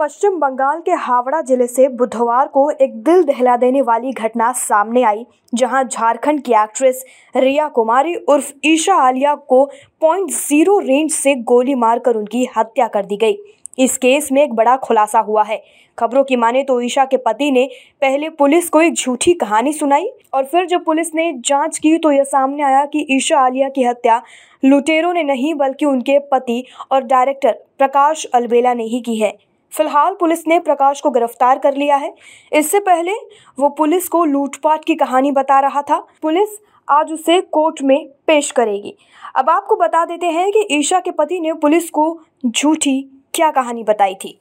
पश्चिम बंगाल के हावड़ा ज़िले से बुधवार को एक दिल दहला देने वाली घटना सामने आई, जहाँ झारखंड की एक्ट्रेस रिया कुमारी उर्फ़ ईशा आलिया को पॉइंट ज़ीरो रेंज से गोली मारकर उनकी हत्या कर दी गई। इस केस में एक बड़ा खुलासा हुआ है। खबरों की माने तो ईशा के पति ने पहले पुलिस को एक झूठी कहानी सुनाई और फिर जब पुलिस ने जाँच की तो यह सामने आया कि ईशा आलिया की हत्या लुटेरों ने नहीं बल्कि उनके पति और डायरेक्टर प्रकाश अलबेला ने ही की है। फ़िलहाल पुलिस ने प्रकाश को गिरफ़्तार कर लिया है। इससे पहले वो पुलिस को लूटपाट की कहानी बता रहा था। पुलिस आज उसे कोर्ट में पेश करेगी। अब आपको बता देते हैं कि ईशा के पति ने पुलिस को झूठी क्या कहानी बताई थी।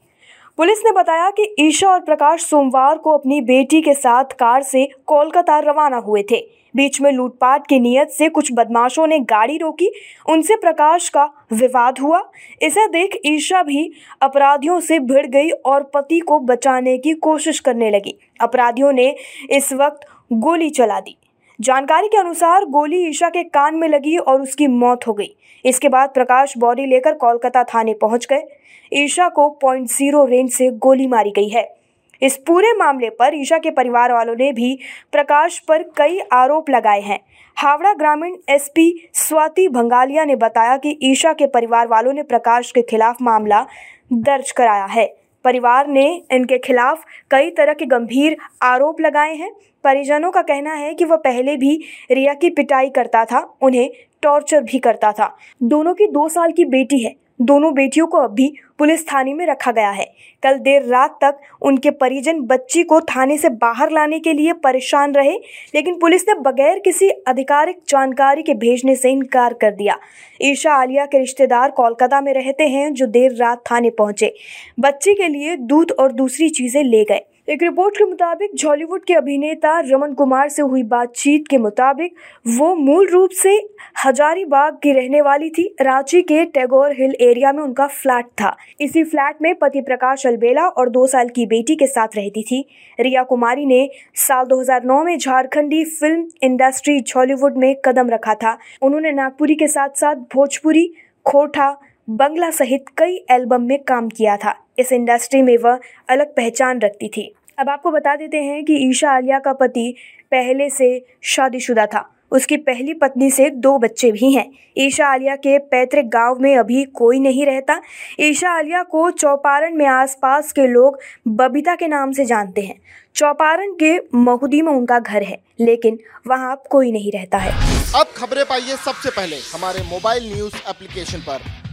पुलिस ने बताया कि ईशा और प्रकाश सोमवार को अपनी बेटी के साथ कार से कोलकाता रवाना हुए थे। बीच में लूटपाट की नीयत से कुछ बदमाशों ने गाड़ी रोकी। उनसे प्रकाश का विवाद हुआ। इसे देख ईशा भी अपराधियों से भिड़ गई और पति को बचाने की कोशिश करने लगी। अपराधियों ने इस वक्त गोली चला दी। जानकारी के अनुसार गोली ईशा के कान में लगी और उसकी मौत हो गई। इसके बाद प्रकाश बॉडी लेकर कोलकाता थाने पहुँच गए। ईशा को पॉइंट ज़ीरो रेंज से गोली मारी गई है। इस पूरे मामले पर ईशा के परिवार वालों ने भी प्रकाश पर कई आरोप लगाए हैं। हावड़ा ग्रामीण एसपी स्वाति भंगालिया ने बताया कि ईशा के परिवार वालों ने प्रकाश के खिलाफ मामला दर्ज कराया है। परिवार ने इनके खिलाफ कई तरह के गंभीर आरोप लगाए हैं। परिजनों का कहना है कि वह पहले भी रिया की पिटाई करता था, उन्हें टॉर्चर भी करता था। दोनों की दो साल की बेटी है। दोनों बेटियों को अभी पुलिस थाने में रखा गया है। कल देर रात तक उनके परिजन बच्ची को थाने से बाहर लाने के लिए परेशान रहे, लेकिन पुलिस ने बगैर किसी आधिकारिक जानकारी के भेजने से इनकार कर दिया। ईशा आलिया के रिश्तेदार कोलकाता में रहते हैं, जो देर रात थाने पहुँचे। बच्ची के लिए दूध और दूसरी चीज़ें ले गए। एक रिपोर्ट के मुताबिक बॉलीवुड के अभिनेता रमन कुमार से हुई बातचीत के मुताबिक वो मूल रूप से हजारीबाग की रहने वाली थी। रांची के टैगोर हिल एरिया में उनका फ्लैट था। इसी फ्लैट में पति प्रकाश अलबेला और दो साल की बेटी के साथ रहती थी। रिया कुमारी ने साल 2009 में झारखंडी फ़िल्म इंडस्ट्री बॉलीवुड में कदम रखा था। उन्होंने नागपुरी के साथ साथ भोजपुरी, खोटा बंगला सहित कई एल्बम में काम किया था। इस इंडस्ट्री में वह अलग पहचान रखती थी। अब आपको बता देते हैं कि ईशा आलिया का पति पहले से शादीशुदा था। उसकी पहली पत्नी से दो बच्चे भी हैं। ईशा आलिया के पैतृक गाँव में अभी कोई नहीं रहता। ईशा आलिया को चौपारण में आसपास के लोग बबीता के नाम से जानते हैं। चौपारण के महुदी में उनका घर है, लेकिन वहाँ अब कोई नहीं रहता है। अब खबरें पाइए सबसे पहले हमारे मोबाइल न्यूज़ एप्लीकेशन पर।